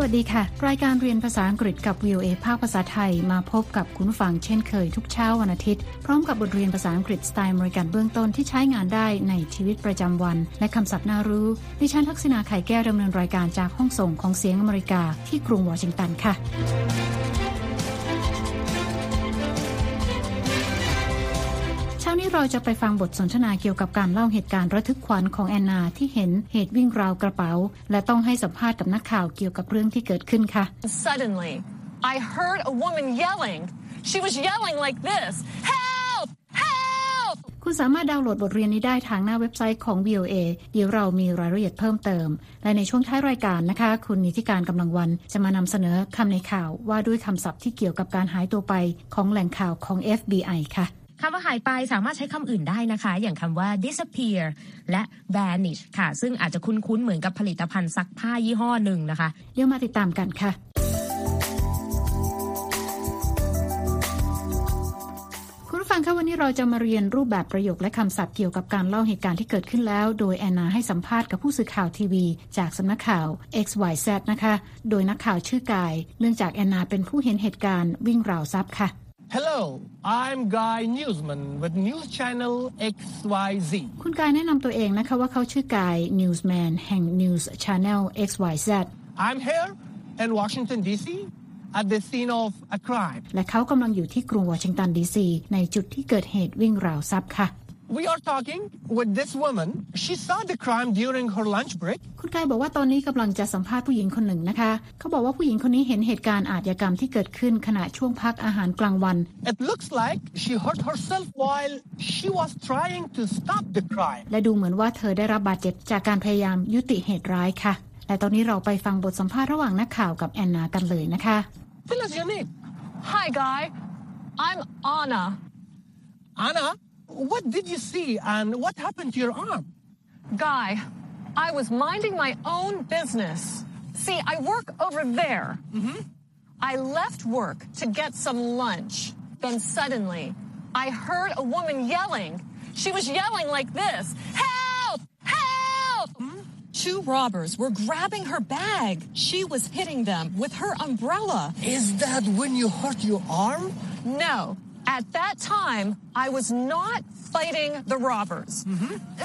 วัสดีค่ะ รายการเรียนภาษาอังกฤษกับ VOA ภาคภาษาไทยมาพบกับคุณฟังเช่นเคยทุกเช้าวันอาทิตย์ พร้อมกับบทเรียนภาษาอังกฤษสไตล์บริการเบื้องต้นที่ใช้งานได้ในชีวิตประจำวัน และคำศัพท์น่ารู้ ดิฉันทักษณาไข่แก้วดำเนินรายการจากห้องส่งของเสียงอเมริกาที่กรุงวอชิงตันค่ะ นี้เราจะไปฟังบทสนทนาเกี่ยวกับการเล่าเหตุการณ์ระทึกขวัญของแอนนาที่เห็นเหตุวิ่งราวกระเป๋า และต้องให้สัมภาษณ์กับนักข่าวเกี่ยวกับเรื่องที่เกิดขึ้นค่ะ Suddenly I heard a woman yelling she was yelling like this help help คุณสามารถดาวน์โหลดบทเรียนนี้ได้ทางหน้าเว็บไซต์ของ VOA เดี๋ยวเรามีรายละเอียดเพิ่มเติม และในช่วงท้ายรายการนะคะ คุณนิติการกำลังวันจะมานำเสนอคำในข่าวว่าด้วยคำศัพท์ที่เกี่ยวกับการหายตัวไปของแหล่งข่าวของ FBI ค่ะ คำว่าหายไปสามารถใช้คำอื่นได้นะคะ อย่างคำว่า disappear และ vanish ค่ะ ซึ่งอาจจะคุ้นๆเหมือนกับผลิตภัณฑ์ซักผ้ายี่ห้อหนึ่งนะคะ เดี๋ยวมาติดตามกันค่ะคุณฟังคะวันนี้เราจะมาเรียนรูปแบบประโยคและคำศัพท์เกี่ยวกับการเล่าเหตุการณ์ที่เกิดขึ้นแล้ว โดยแอนนาให้สัมภาษณ์กับผู้สื่อข่าวทีวี จากสำนักข่าว XYZ นะคะ โดยนักข่าวชื่อกาย เนื่องจากแอนนาเป็นผู้เห็นเหตุการณ์วิ่งราวทรัพย์ค่ะ Hello, I'm Guy Newsman with News Channel XYZ. คุณกายแนะนำตัวเองนะคะว่าเขาชื่อกาย Newsman แห่ง News Channel XYZ. I'm here in Washington D.C. at the scene of a crime. และเขากำลังอยู่ที่กรุงวอชิงตันดีซีในจุดที่เกิดเหตุวิ่งราวทรัพย์ค่ะ We are talking with this woman. She saw the crime during her lunch break. คุณกายบอกว่าตอนนี้กำลังจะสัมภาษณ์ผู้หญิงคนหนึ่งนะคะ เขาบอกว่าผู้หญิงคนนี้เห็นเหตุการณ์อาชญากรรมที่เกิดขึ้นขณะช่วงพักอาหารกลางวัน It looks like she hurt herself while she was trying to stop the crime. และดูเหมือนว่าเธอได้รับบาดเจ็บจากการพยายามยุติเหตุร้ายค่ะ และตอนนี้เราไปฟังบทสัมภาษณ์ระหว่างนักข่าวกับแอนนากันเลยนะคะ Tell us your name. Hi Guy I'm Anna Anna, what did you see and what happened to your arm? Guy I was minding my own business see I work over there mm-hmm. I left work to get some lunch then suddenly I heard a woman yelling she was yelling like this help help mm-hmm. Two robbers were grabbing her bag. She was hitting them with her umbrella. Is that when you hurt your arm? No. At that time, I was not fighting the robbers.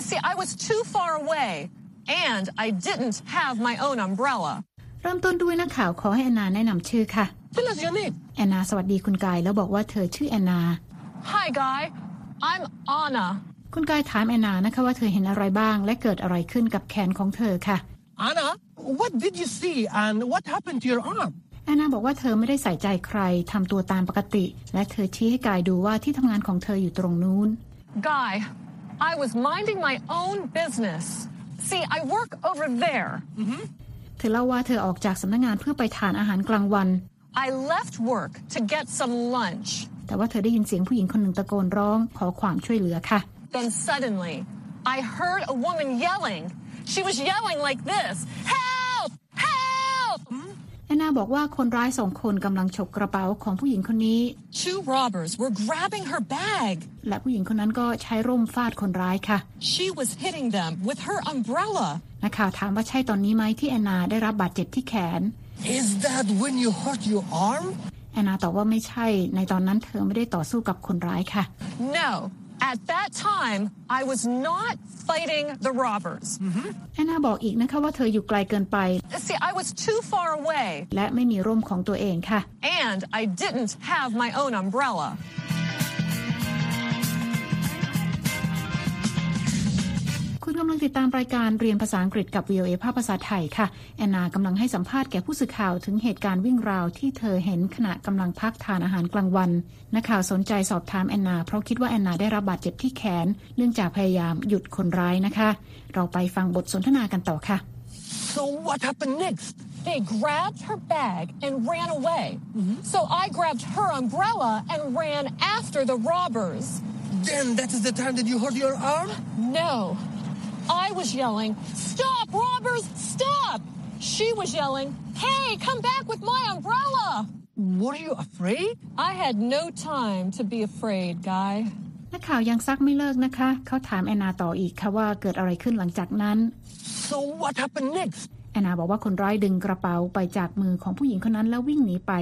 See, I was too far away, and I didn't have my own umbrella. เริ่มต้นด้วยนักข่าวขอให้แอนนาแนะนำชื่อค่ะ Tell us your name. แอนนาสวัสดีคุณกาย แล้วบอกว่าเธอชื่อแอนนา Hi, Guy. I'm Anna. คุณกายถามแอนนานะคะว่าเธอเห็นอะไรบ้าง และเกิดอะไรขึ้นกับแขนของเธอค่ะ Anna, what did you see and what happened to your arm? แอนนาบอกว่าเธอไม่ได้ใส่ใจใครทำตัวตามปกติ และเธอชี้ให้กายดูว่าที่ทำงานของเธออยู่ตรงนู้น Guy, I was minding my own business. See, I work over there. เธอเล่าว่าเธอออกจากสำนักงานเพื่อไปทานอาหารกลางวัน I left work to get some lunch. แต่ว่าเธอได้ยินเสียงผู้หญิงคนหนึ่งตะโกนร้องขอความช่วยเหลือค่ะ Then suddenly, I heard a woman yelling. She was yelling like this Help! Help! แอนนาบอกว่าคนร้ายสองคนกำลังฉกกระเป๋าของผู้หญิงคนนี้ Two robbers were grabbing her bag. และผู้หญิงคนนั้นก็ใช้ร่มฟาดคนร้ายค่ะ She was hitting them with her umbrella. นักข่าวถามว่าใช่ตอนนี้ไหมที่แอนนาได้รับบาดเจ็บที่แขน Is that when you hurt your arm? แอนนาตอบว่าไม่ใช่ ในตอนนั้นเธอไม่ได้ต่อสู้กับคนร้ายค่ะ No. At that time, I was not fighting the robbers. แอนนาบอกอีกนะคะว่าเธออยู่ไกลเกินไป See, I was too far away, และไม่มีร่มของตัวเองค่ะ and I didn't have my own umbrella. กำลังติดตามรายการเรียนภาษาอังกฤษกับ VOA ภาคภาษาไทยค่ะ แอนนากำลังให้สัมภาษณ์แก่ผู้สื่อข่าวถึงเหตุการณ์วิ่งราวที่เธอเห็นขณะกำลังพักทานอาหารกลางวัน นักข่าวสนใจสอบถามแอนนา เพราะคิดว่าแอนนาได้รับบาดเจ็บที่แขน เนื่องจากพยายามหยุดคนร้ายนะคะ เราไปฟังบทสนทนากันต่อค่ะ So what happened next? They grabbed her bag and ran away. So I grabbed her umbrella and ran after the robbers. Then that is the time that you hurt your arm? No. I was yelling, Stop, robbers, stop! She was yelling, Hey, come back with my umbrella! Were you afraid? I had no time to be afraid, Guy. นักข่าวยังซักไม่เลิกนะคะ เขาถามแอนนาต่ออีกค่ะว่าเกิดอะไรขึ้นหลังจากนั้น So what happened next? แอนนาบอกว่าคนร้ายดึงกระเป๋าไปจากมือของผู้หญิงคนนั้นแล้ววิ่งหนีไป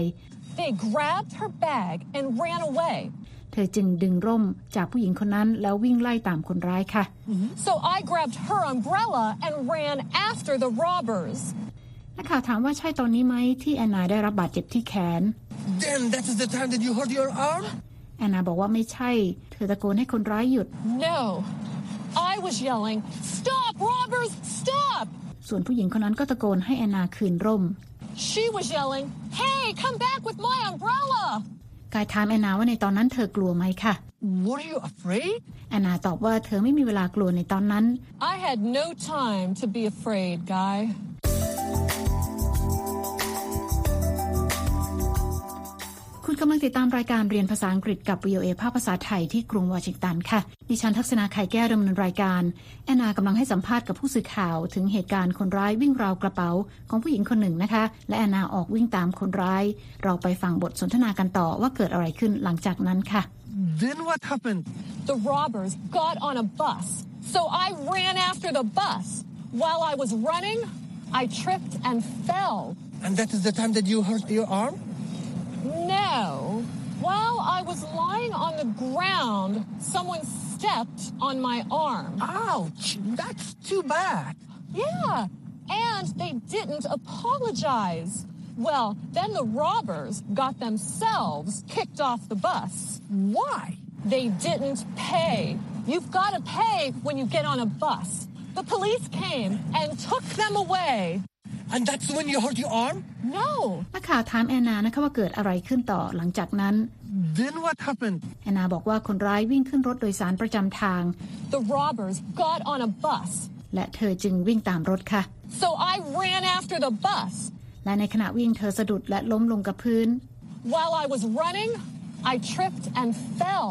They grabbed her bag and ran away. เธอจึงดึงร่มจากผู้หญิงคนนั้นแล้ววิ่งไล่ตามคนร้ายค่ะ So I grabbed her umbrella and ran after the robbers. นักข่าวถามว่าใช่ตอนนี้ไหมที่แอนนาได้รับบาดเจ็บที่แขน Then that is the time that you hurt your arm? แอนนาบอกว่าไม่ใช่ เธอตะโกนให้คนร้ายหยุด No. I was yelling, Stop, robbers, stop! ส่วนผู้หญิงคนนั้นก็ตะโกนให้แอนนาคืนร่ม She was yelling, Hey, come back with my umbrella! กายถามแอนนาว่าในตอนนั้นเธอกลัวไหมค่ะ Were you afraid? แอนนาตอบว่าเธอไม่มีเวลากลัวในตอนนั้น I had no time to be afraid, Guy. คุณกำลังติดตามรายการเรียนภาษาอังกฤษกับ VOA ภาคภาษาไทยที่กรุงวอชิงตันค่ะ ดิฉันทักษณาไข่แก้วดำเนินรายการ แอนนากำลังให้สัมภาษณ์กับผู้สื่อข่าวถึงเหตุการณ์คนร้ายวิ่งราวกระเป๋าของผู้หญิงคนหนึ่งนะคะ และแอนนาออกวิ่งตามคนร้าย เราไปฟังบทสนทนากันต่อว่าเกิดอะไรขึ้นหลังจากนั้นค่ะ Then what happened? The robbers got on a bus, so I ran after the bus. While I was running, I tripped and fell. And that is the time that you hurt your arm? No. While I was lying on the ground, someone stepped on my arm. Ouch! That's too bad. Yeah, and they didn't apologize. Well, then the robbers got themselves kicked off the bus. Why? They didn't pay. You've got to pay when you get on a bus. The police came and took them away. And that's when you hurt your arm? No. นักข่าวถามแอนนานะคะว่าเกิดอะไรขึ้นต่อหลังจากนั้น Then what happened? แอนนาบอกว่าคนร้ายวิ่งขึ้นรถโดยสารประจำทาง The robbers got on a bus. และเธอจึงวิ่งตามรถค่ะ So I ran after the bus. และในขณะวิ่งเธอสะดุดและล้มลงกับพื้น While I was running, I tripped and fell.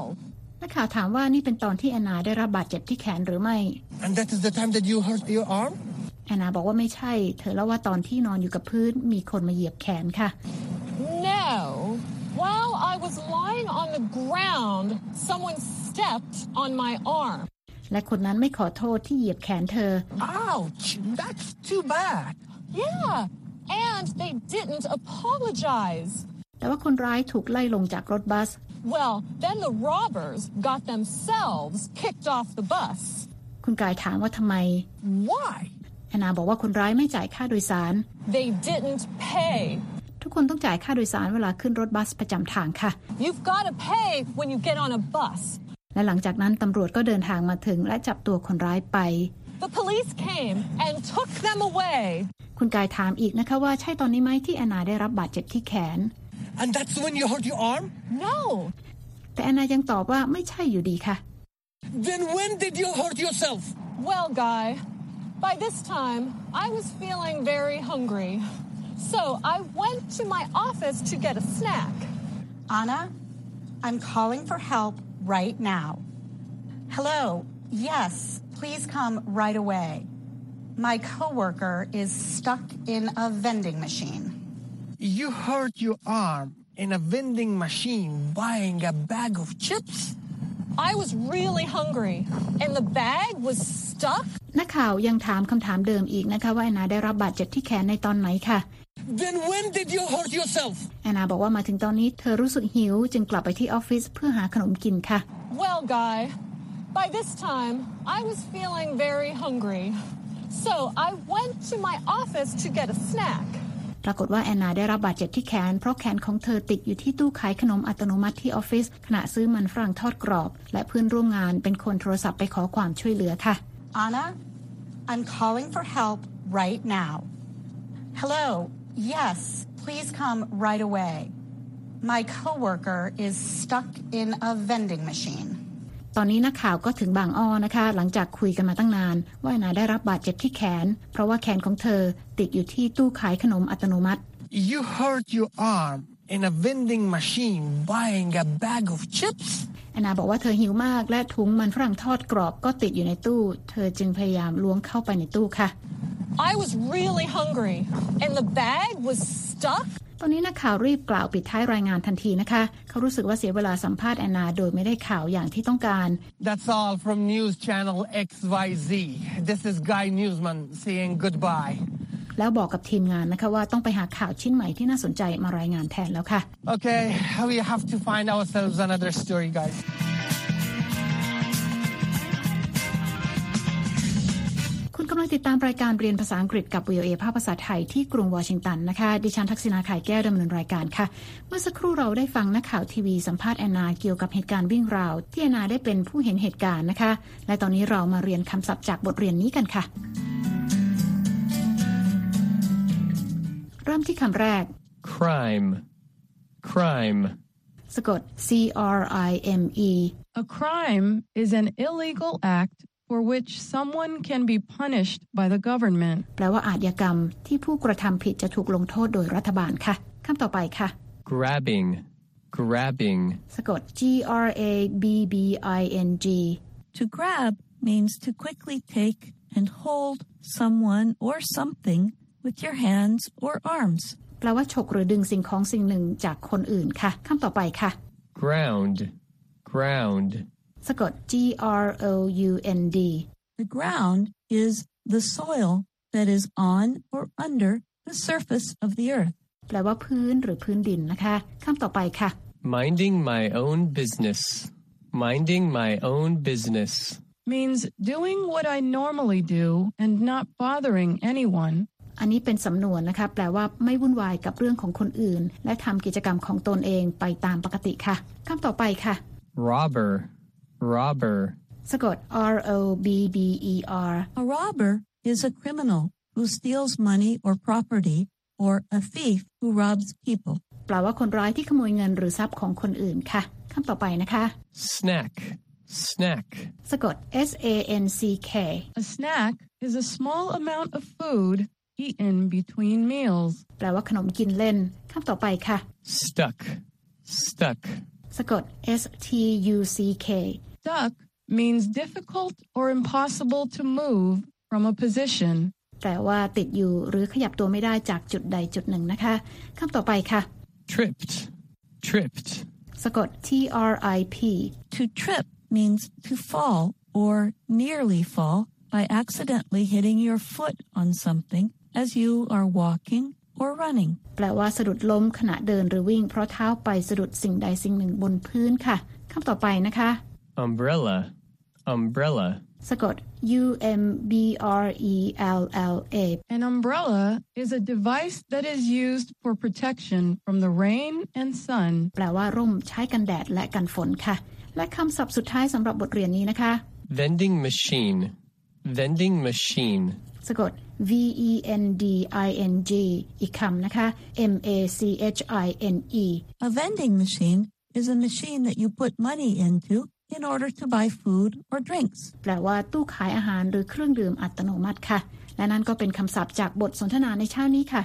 นักข่าวถามว่านี่เป็นตอนที่แอนนาได้รับบาดเจ็บที่แขนหรือไม่ And that is the time that you hurt your arm? แอนนาบอกว่าไม่ใช่ เธอเล่าว่าตอนที่นอนอยู่กับพื้นมีคนมาเหยียบแขนค่ะ No. While I was lying on the ground, someone stepped on my arm. และคนนั้นไม่ขอโทษที่เหยียบแขนเธอ Ouch! That's too bad. Yeah, and they didn't apologize. แต่ว่าคนร้ายถูกไล่ลงจากรถบัส Well, then the robbers got themselves kicked off the bus. คุณกายถามว่าทำไม Why? แอนนาบอกว่าคนร้ายไม่จ่ายค่าโดยสาร They didn't pay. ทุกคนต้องจ่ายค่าโดยสารเวลาขึ้นรถบัสประจำทางค่ะ You've got to pay when you get on a bus. และหลังจากนั้นตำรวจก็เดินทางมาถึงและจับตัวคนร้ายไป The police came and took them away. คุณกายถามอีกนะคะว่าใช่ตอนนี้ไหมที่แอนนาได้รับบาดเจ็บที่แขน And that's when you hurt your arm? No. แต่แอนนายังตอบว่าไม่ใช่อยู่ดีค่ะ Then when did you hurt yourself? Well, Guy, by this time, I was feeling very hungry. So I went to my office to get a snack. Anna, I'm calling for help right now. Hello. Yes, please come right away. My coworker is stuck in a vending machine. You hurt your arm in a vending machine buying a bag of chips? I was really hungry, and the bag was stuck. นักข่าวยังถามคำถามเดิมอีกนะคะว่าแอนนาได้รับบาดเจ็บที่แขนในตอนไหนค่ะ Then when did you hurt yourself? แอนนาบอกว่ามาถึงตอนนี้เธอรู้สึกหิวจึงกลับไปที่ออฟฟิศเพื่อหาขนมกินค่ะ Well, Guy, by this time, I was feeling very hungry. So I went to my office to get a snack. ปรากฏว่าแอนนาได้รับบาดเจ็บที่แขน เพราะแขนของเธอติดอยู่ที่ตู้ขายขนมอัตโนมัติที่ออฟฟิศขณะซื้อมันฝรั่งทอดกรอบ และเพื่อนร่วมงานเป็นคนโทรศัพท์ไปขอความช่วยเหลือค่ะ Anna, I'm calling for help right now. Hello. Yes, please come right away. My coworker is stuck in a vending machine. ตอนนี้นักข่าวก็ถึงบางอ้อนะคะ หลังจากคุยกันมาตั้งนาน ว่าแอนนาได้รับบาดเจ็บที่แขน เพราะว่าแขนของเธอติดอยู่ที่ตู้ขายขนมอัตโนมัติ You hurt your arm in a vending machine buying a bag of chips? แอนนาบอกว่าเธอหิวมากและถุงมันฝรั่งทอดกรอบก็ติดอยู่ในตู้ เธอจึงพยายามล้วงเข้าไปในตู้ค่ะ I was really hungry, and the bag was stuck. ตอนนี้นักข่าวรีบกล่าวปิดท้ายรายงานทันทีนะคะ เขารู้สึกว่าเสียเวลาสัมภาษณ์แอนนาโดยไม่ได้ข่าวอย่างที่ต้องการ That's all from News Channel XYZ. This is Guy Newsman saying goodbye. แล้วบอกกับทีมงานนะคะว่าต้องไปหาข่าวชิ้นใหม่ที่น่าสนใจมารายงานแทนแล้วค่ะ Okay, we have to find ourselves another story, guys. คุณกำลังติดตามรายการเรียนภาษาอังกฤษกับ VOA ภาคภาษาไทยที่กรุงวอชิงตันนะคะ ดิฉันทักษณาขายแก้วดำเนินรายการค่ะ เมื่อสักครู่เราได้ฟังนักข่าวทีวีสัมภาษณ์แอนนาเกี่ยวกับเหตุการณ์วิ่งราว ที่แอนนาได้เป็นผู้เห็นเหตุการณ์นะคะ และตอนนี้เรามาเรียนคำศัพท์จากบทเรียนนี้กันค่ะ เริ่มที่คำแรก crime, crime, สะกด C R I M E A crime is an illegal act for which someone can be punished by the government. แปลว่าอาชญากรรมที่ผู้กระทำผิดจะถูกลงโทษโดยรัฐบาลค่ะคำต่อไปค่ะ grabbing, grabbing, สะกด G R A B B I N G To grab means to quickly take and hold someone or something with your hands or arms. แปลว่าฉกหรือดึงสิ่งของสิ่งหนึ่งจากคนอื่นค่ะคำต่อไปค่ะ ground, ground, สะกด G R O U N D The ground is the soil that is on or under the surface of the earth. แปลว่าพื้นหรือพื้นดินนะคะคำต่อไปค่ะ minding my own business, minding my own business, Means doing what I normally do and not bothering anyone. อันนี้เป็นสำนวนนะคะ แปลว่าไม่วุ่นวายกับเรื่องของคนอื่น และทำกิจกรรมของตนเองไปตามปกติค่ะคำต่อไปค่ะ robber, robber, สะกด R O B B E R A robber is a criminal who steals money or property or a thief who robs people. แปลว่าคนร้ายที่ขโมยเงินหรือทรัพย์ของคนอื่นค่ะคำต่อไปนะคะ snack, snack, สะกด S A N C K A snack is a small amount of food eaten between meals. แปลว่าขนมกินเล่นคำต่อไปค่ะ stuck, stuck, สะกด S T U C K Stuck means difficult or impossible to move from a position. แปลว่าติดอยู่หรือขยับตัวไม่ได้จากจุดใดจุดหนึ่งนะคะคำต่อไปค่ะ tripped, tripped, สะกด T R I P To trip means to fall or nearly fall by accidentally hitting your foot on something as you are walking or running. แปลว่าสะดุดล้มขณะเดินหรือวิ่งเพราะเท้าไปสะดุดสิ่งใดสิ่งหนึ่งบนพื้นค่ะคำต่อไปนะคะ umbrella, umbrella, สะกด U M B R E L L A An umbrella is a device that is used for protection from the rain and sun. แปลว่าร่มใช้กันแดดและกันฝนค่ะ และคำศัพท์สุดท้ายสำหรับบทเรียนนี้นะคะ vending machine, vending machine, สะกด V E N D I N G อีกคำนะคะ M A C H I N E A vending machine is a machine that you put money into in order to buy food or drinks. แปลว่าตู้ขายอาหารหรือเครื่องดื่มอัตโนมัติค่ะ และนั่นก็เป็นคำศัพท์จากบทสนทนาในเช้านี้ค่ะ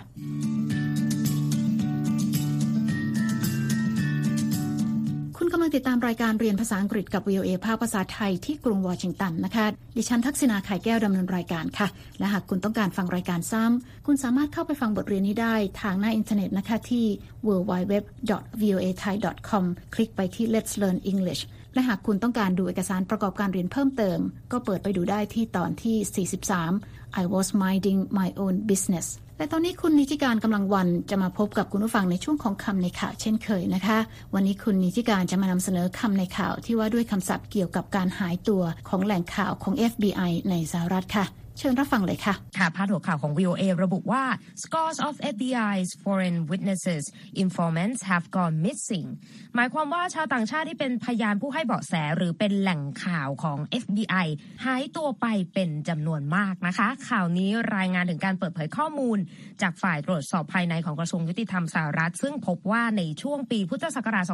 ำลังติดตามรายการเรียนภาษาอังกฤษกับ VOA ภาคภาษาไทยที่กรุงวอชิงตันนะคะ ดิฉันทักษณาไข่แก้วดำเนินรายการค่ะ และหากคุณต้องการฟังรายการซ้ำ คุณสามารถเข้าไปฟังบทเรียนนี้ได้ทางหน้าอินเทอร์เน็ตนะคะที่ www.voathai.com คลิกไปที่ Let's Learn English และหากคุณต้องการดูเอกสารประกอบการเรียนเพิ่มเติม ก็เปิดไปดูได้ที่ตอนที่ 43 I was minding my own business และตอนนี้คุณนิธิกานต์ กำลังวรรณจะมาพบกับคุณผู้ฟังในช่วงของคำในข่าวเช่นเคยนะคะ วันนี้คุณนิติการจะมานำเสนอคำในข่าวที่ว่าด้วยคำศัพท์เกี่ยวกับการหายตัวของแหล่งข่าวของ FBI ในสหรัฐค่ะ เชิญรับฟังเลยค่ะ ค่ะพาดหัวข่าวของ VOA ระบุว่า scores of FBI's foreign witnesses informants have gone missing หมายความว่าชาวต่างชาติที่เป็นพยานผู้ให้เบาะแสหรือเป็นแหล่งข่าวของ FBI หายตัวไปเป็นจำนวนมากนะคะ ข่าวนี้รายงานถึงการเปิดเผยข้อมูล จากฝ่ายตรวจสอบภายในของกระทรวงยุติธรรมสหรัฐ ซึ่งพบว่าในช่วงปีพุทธศักราช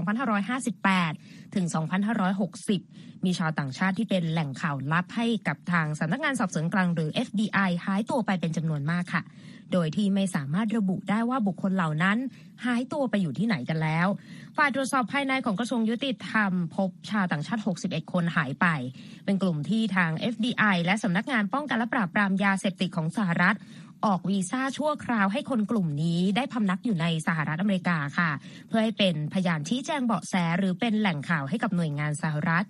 2558 ถึง 2560 มีชาวต่างชาติที่เป็นแหล่งข่าวลับให้กับทางสำนักงานสอบสวนกลางหรือ FBI หายตัวไปเป็นจำนวนมากค่ะ โดยที่ไม่สามารถระบุได้ว่าบุคคลเหล่านั้น หายตัวไปอยู่ที่ไหนกันแล้ว ฝ่ายตรวจสอบภายในของกระทรวงยุติธรรม พบชาวต่างชาติ 61 คนหายไป เป็นกลุ่มที่ทาง FBI และสำนักงานป้องกันและปราบปรามยาเสพติดของสหรัฐออกวีซ่าชั่วคราวให้คนกลุ่มนี้ได้พำนักอยู่ในสหรัฐอเมริกาค่ะ เพื่อให้เป็นพยานชี้แจงเบาะแสหรือเป็นแหล่งข่าวให้กับหน่วยงานสหรัฐ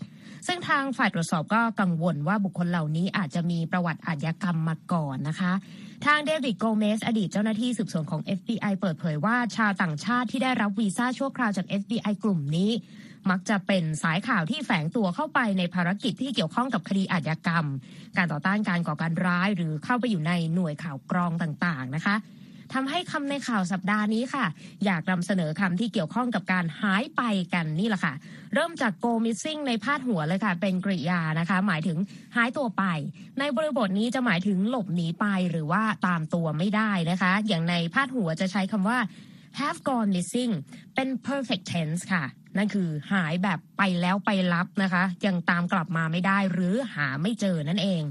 ซึ่งทางฝ่ายตรวจสอบก็กังวลว่าบุคคลเหล่านี้อาจจะมีประวัติอาชญากรรมมาก่อนนะคะ ทางเดวิดโกเมสอดีตเจ้าหน้าที่สืบสวนของ FBI เปิดเผยว่าชาวต่างชาติที่ได้รับวีซ่าชั่วคราวจาก FBI กลุ่มนี้ มักจะเป็นสายข่าวที่แฝงตัวเข้าไปในภารกิจที่เกี่ยวข้องกับคดีอาชญากรรม การต่อต้านการก่อการร้าย หรือเข้าไปอยู่ในหน่วยข่าวกรองต่างๆนะคะ ทำให้คำในข่าวสัปดาห์นี้ค่ะ อยากนำเสนอคำที่เกี่ยวข้องกับการหายไปกันนี่แหละค่ะ เริ่มจาก go missing ในพาดหัวเลยค่ะ เป็นกริยานะคะ หมายถึงหายตัวไป ในบริบทนี้จะหมายถึงหลบหนีไปหรือว่าตามตัวไม่ได้นะคะ อย่างในพาดหัวจะใช้คำว่า have gone missing เป็น perfect tense ค่ะ นั่นคือหายแบบไปแล้วไปรับนะคะ ยังตามกลับมาไม่ได้หรือหาไม่เจอนั่นเอง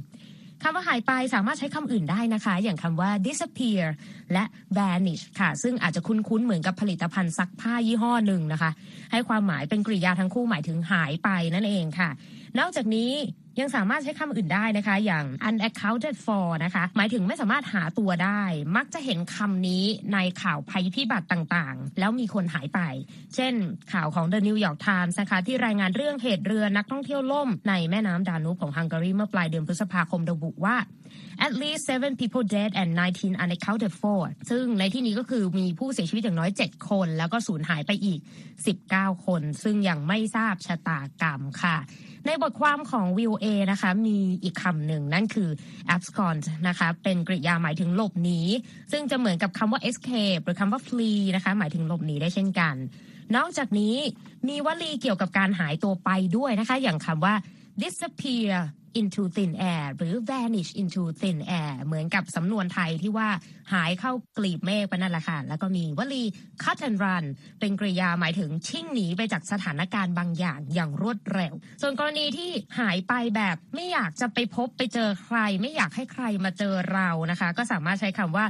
คำว่าหายไปสามารถใช้คำอื่นได้นะคะ อย่างคำว่า disappear และ vanish ค่ะ ซึ่งอาจจะคุ้นๆ เหมือนกับผลิตภัณฑ์ซักผ้ายี่ห้อหนึ่งนะคะ ให้ความหมายเป็นกริยาทั้งคู่หมายถึงหายไปนั่นเองค่ะ นอกจากนี้ยังสามารถใช้คำอื่นได้นะคะ อย่าง unaccounted for นะคะ หมายถึงไม่สามารถหาตัวได้ มักจะเห็นคำนี้ในข่าวภัยพิบัติต่างๆ แล้วมีคนหายไป เช่น ข่าวของ The New York Times นะคะ ที่รายงานเรื่องเหตุเรือนักท่องเที่ยวล่ม ในแม่น้ำดานูบของฮังการีเมื่อปลายเดือนพฤษภาคมระบุว่า at least seven people dead and 19 unaccounted for ซึ่งในที่นี้ก็คือมีผู้เสียชีวิตอย่างน้อย 7 คน แล้วก็สูญหายไปอีก 19 คน ซึ่งยังไม่ทราบชะตากรรมค่ะ ในบทความของ VOA นะคะ มีอีกคำหนึ่งนั่นคือ abscond นะคะ เป็นกริยาหมายถึงหลบหนี ซึ่งจะเหมือนกับคำว่า escape หรือคำว่า flee นะคะ หมายถึงหลบหนีได้เช่นกัน นอกจากนี้มีวลีเกี่ยวกับการหายตัวไปด้วยนะคะ อย่างคำว่า disappear into thin air หรือ vanish into thin air เหมือนกับสำนวนไทยที่ว่าหายเข้ากลีบเมฆไปนั่นแหละค่ะ แล้วก็มีวลี cut and run เป็นกริยาหมายถึงชิ่งหนีไปจากสถานการณ์บางอย่างอย่างรวดเร็ว ส่วนกรณีที่หายไปแบบไม่อยากจะไปพบไปเจอใคร ไม่อยากให้ใครมาเจอเรานะคะ ก็สามารถใช้คำว่า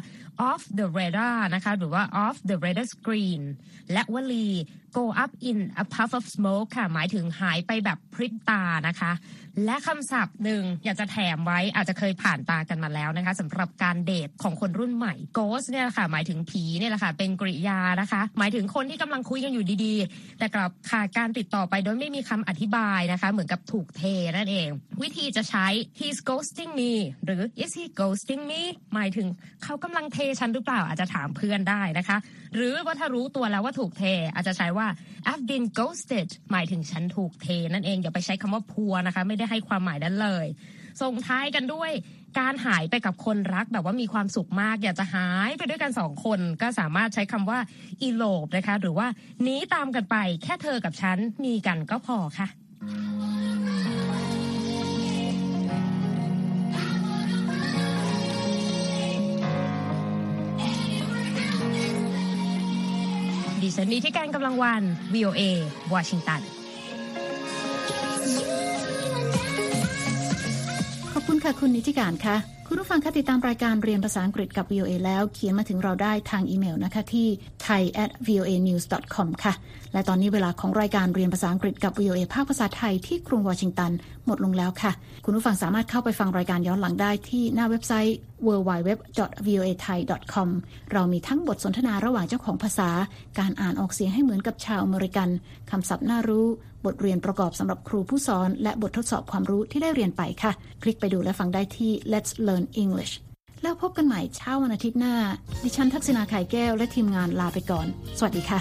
off the radar นะคะ หรือว่า off the radar screen และวลี go up in a puff of smoke ค่ะ หมายถึงหายไปแบบพริบตานะคะ และคำศัพท์หนึ่งอยากจะแถมไว้อาจจะเคยผ่านตากันมาแล้วนะคะสำหรับการเดทของคนรุ่นใหม่ ghost เนี่ยค่ะ หมายถึงผีเนี่ยแหละค่ะ เป็นกริยานะคะ หมายถึงคนที่กำลังคุยกันอยู่ดีๆ แต่กลับขาดการติดต่อไปโดยไม่มีคำอธิบายนะคะ เหมือนกับถูกเทนั่นเอง วิธีจะใช้ he's ghosting me หรือ is he ghosting me หมายถึงเขากำลังเทฉันหรือเปล่าอาจจะถามเพื่อนได้นะคะ หรือว่าถ้ารู้ตัวแล้วว่าถูกเท อาจจะใช้ว่า I've been ghosted หมายถึงฉันถูกเท นั่นเองอย่าไปใช้คำว่าพัวนะคะ ไม่ได้ให้ความหมายนั้นเลยส่งท้ายกันด้วยการหายไปกับคนรักแบบว่ามีความสุขมาก อยากจะหายไปด้วยกันสองคนก็สามารถใช้คำว่า elope นะคะ หรือว่าหนีตามกันไปแค่เธอกับฉันมีกันก็พอค่ะ ฉันนีที่การกำลังวัน VOA วอชิงตันขอบคุณค่ะคุณนิติการค่ะคุณผู้ฟังคะติดตามรายการเรียนภาษาอังกฤษกับ VOA แล้วเขียนมาถึงเราได้ทางอีเมลนะคะที่ thai at voa news com ค่ะ และตอนนี้เวลาของรายการเรียนภาษาอังกฤษกับ VOA ภาคภาษาไทยที่กรุงวอชิงตันหมดลงแล้วค่ะ คุณผู้ฟังสามารถเข้าไปฟังรายการย้อนหลังได้ที่หน้าเว็บไซต์ www.voathai.com เรามีทั้งบทสนทนาระหว่างเจ้าของภาษา การอ่านออกเสียงให้เหมือนกับชาวอเมริกันคำศัพท์น่ารู้ บทเรียนประกอบสำหรับครูผู้สอน และบททดสอบความรู้ที่ได้เรียนไปค่ะ คลิกไปดูและฟังได้ที่ Let's Learn English แล้วพบกันใหม่เช้าวันอาทิตย์หน้า ดิฉันทักษณาไข่แก้วและทีมงานลาไปก่อน สวัสดีค่ะ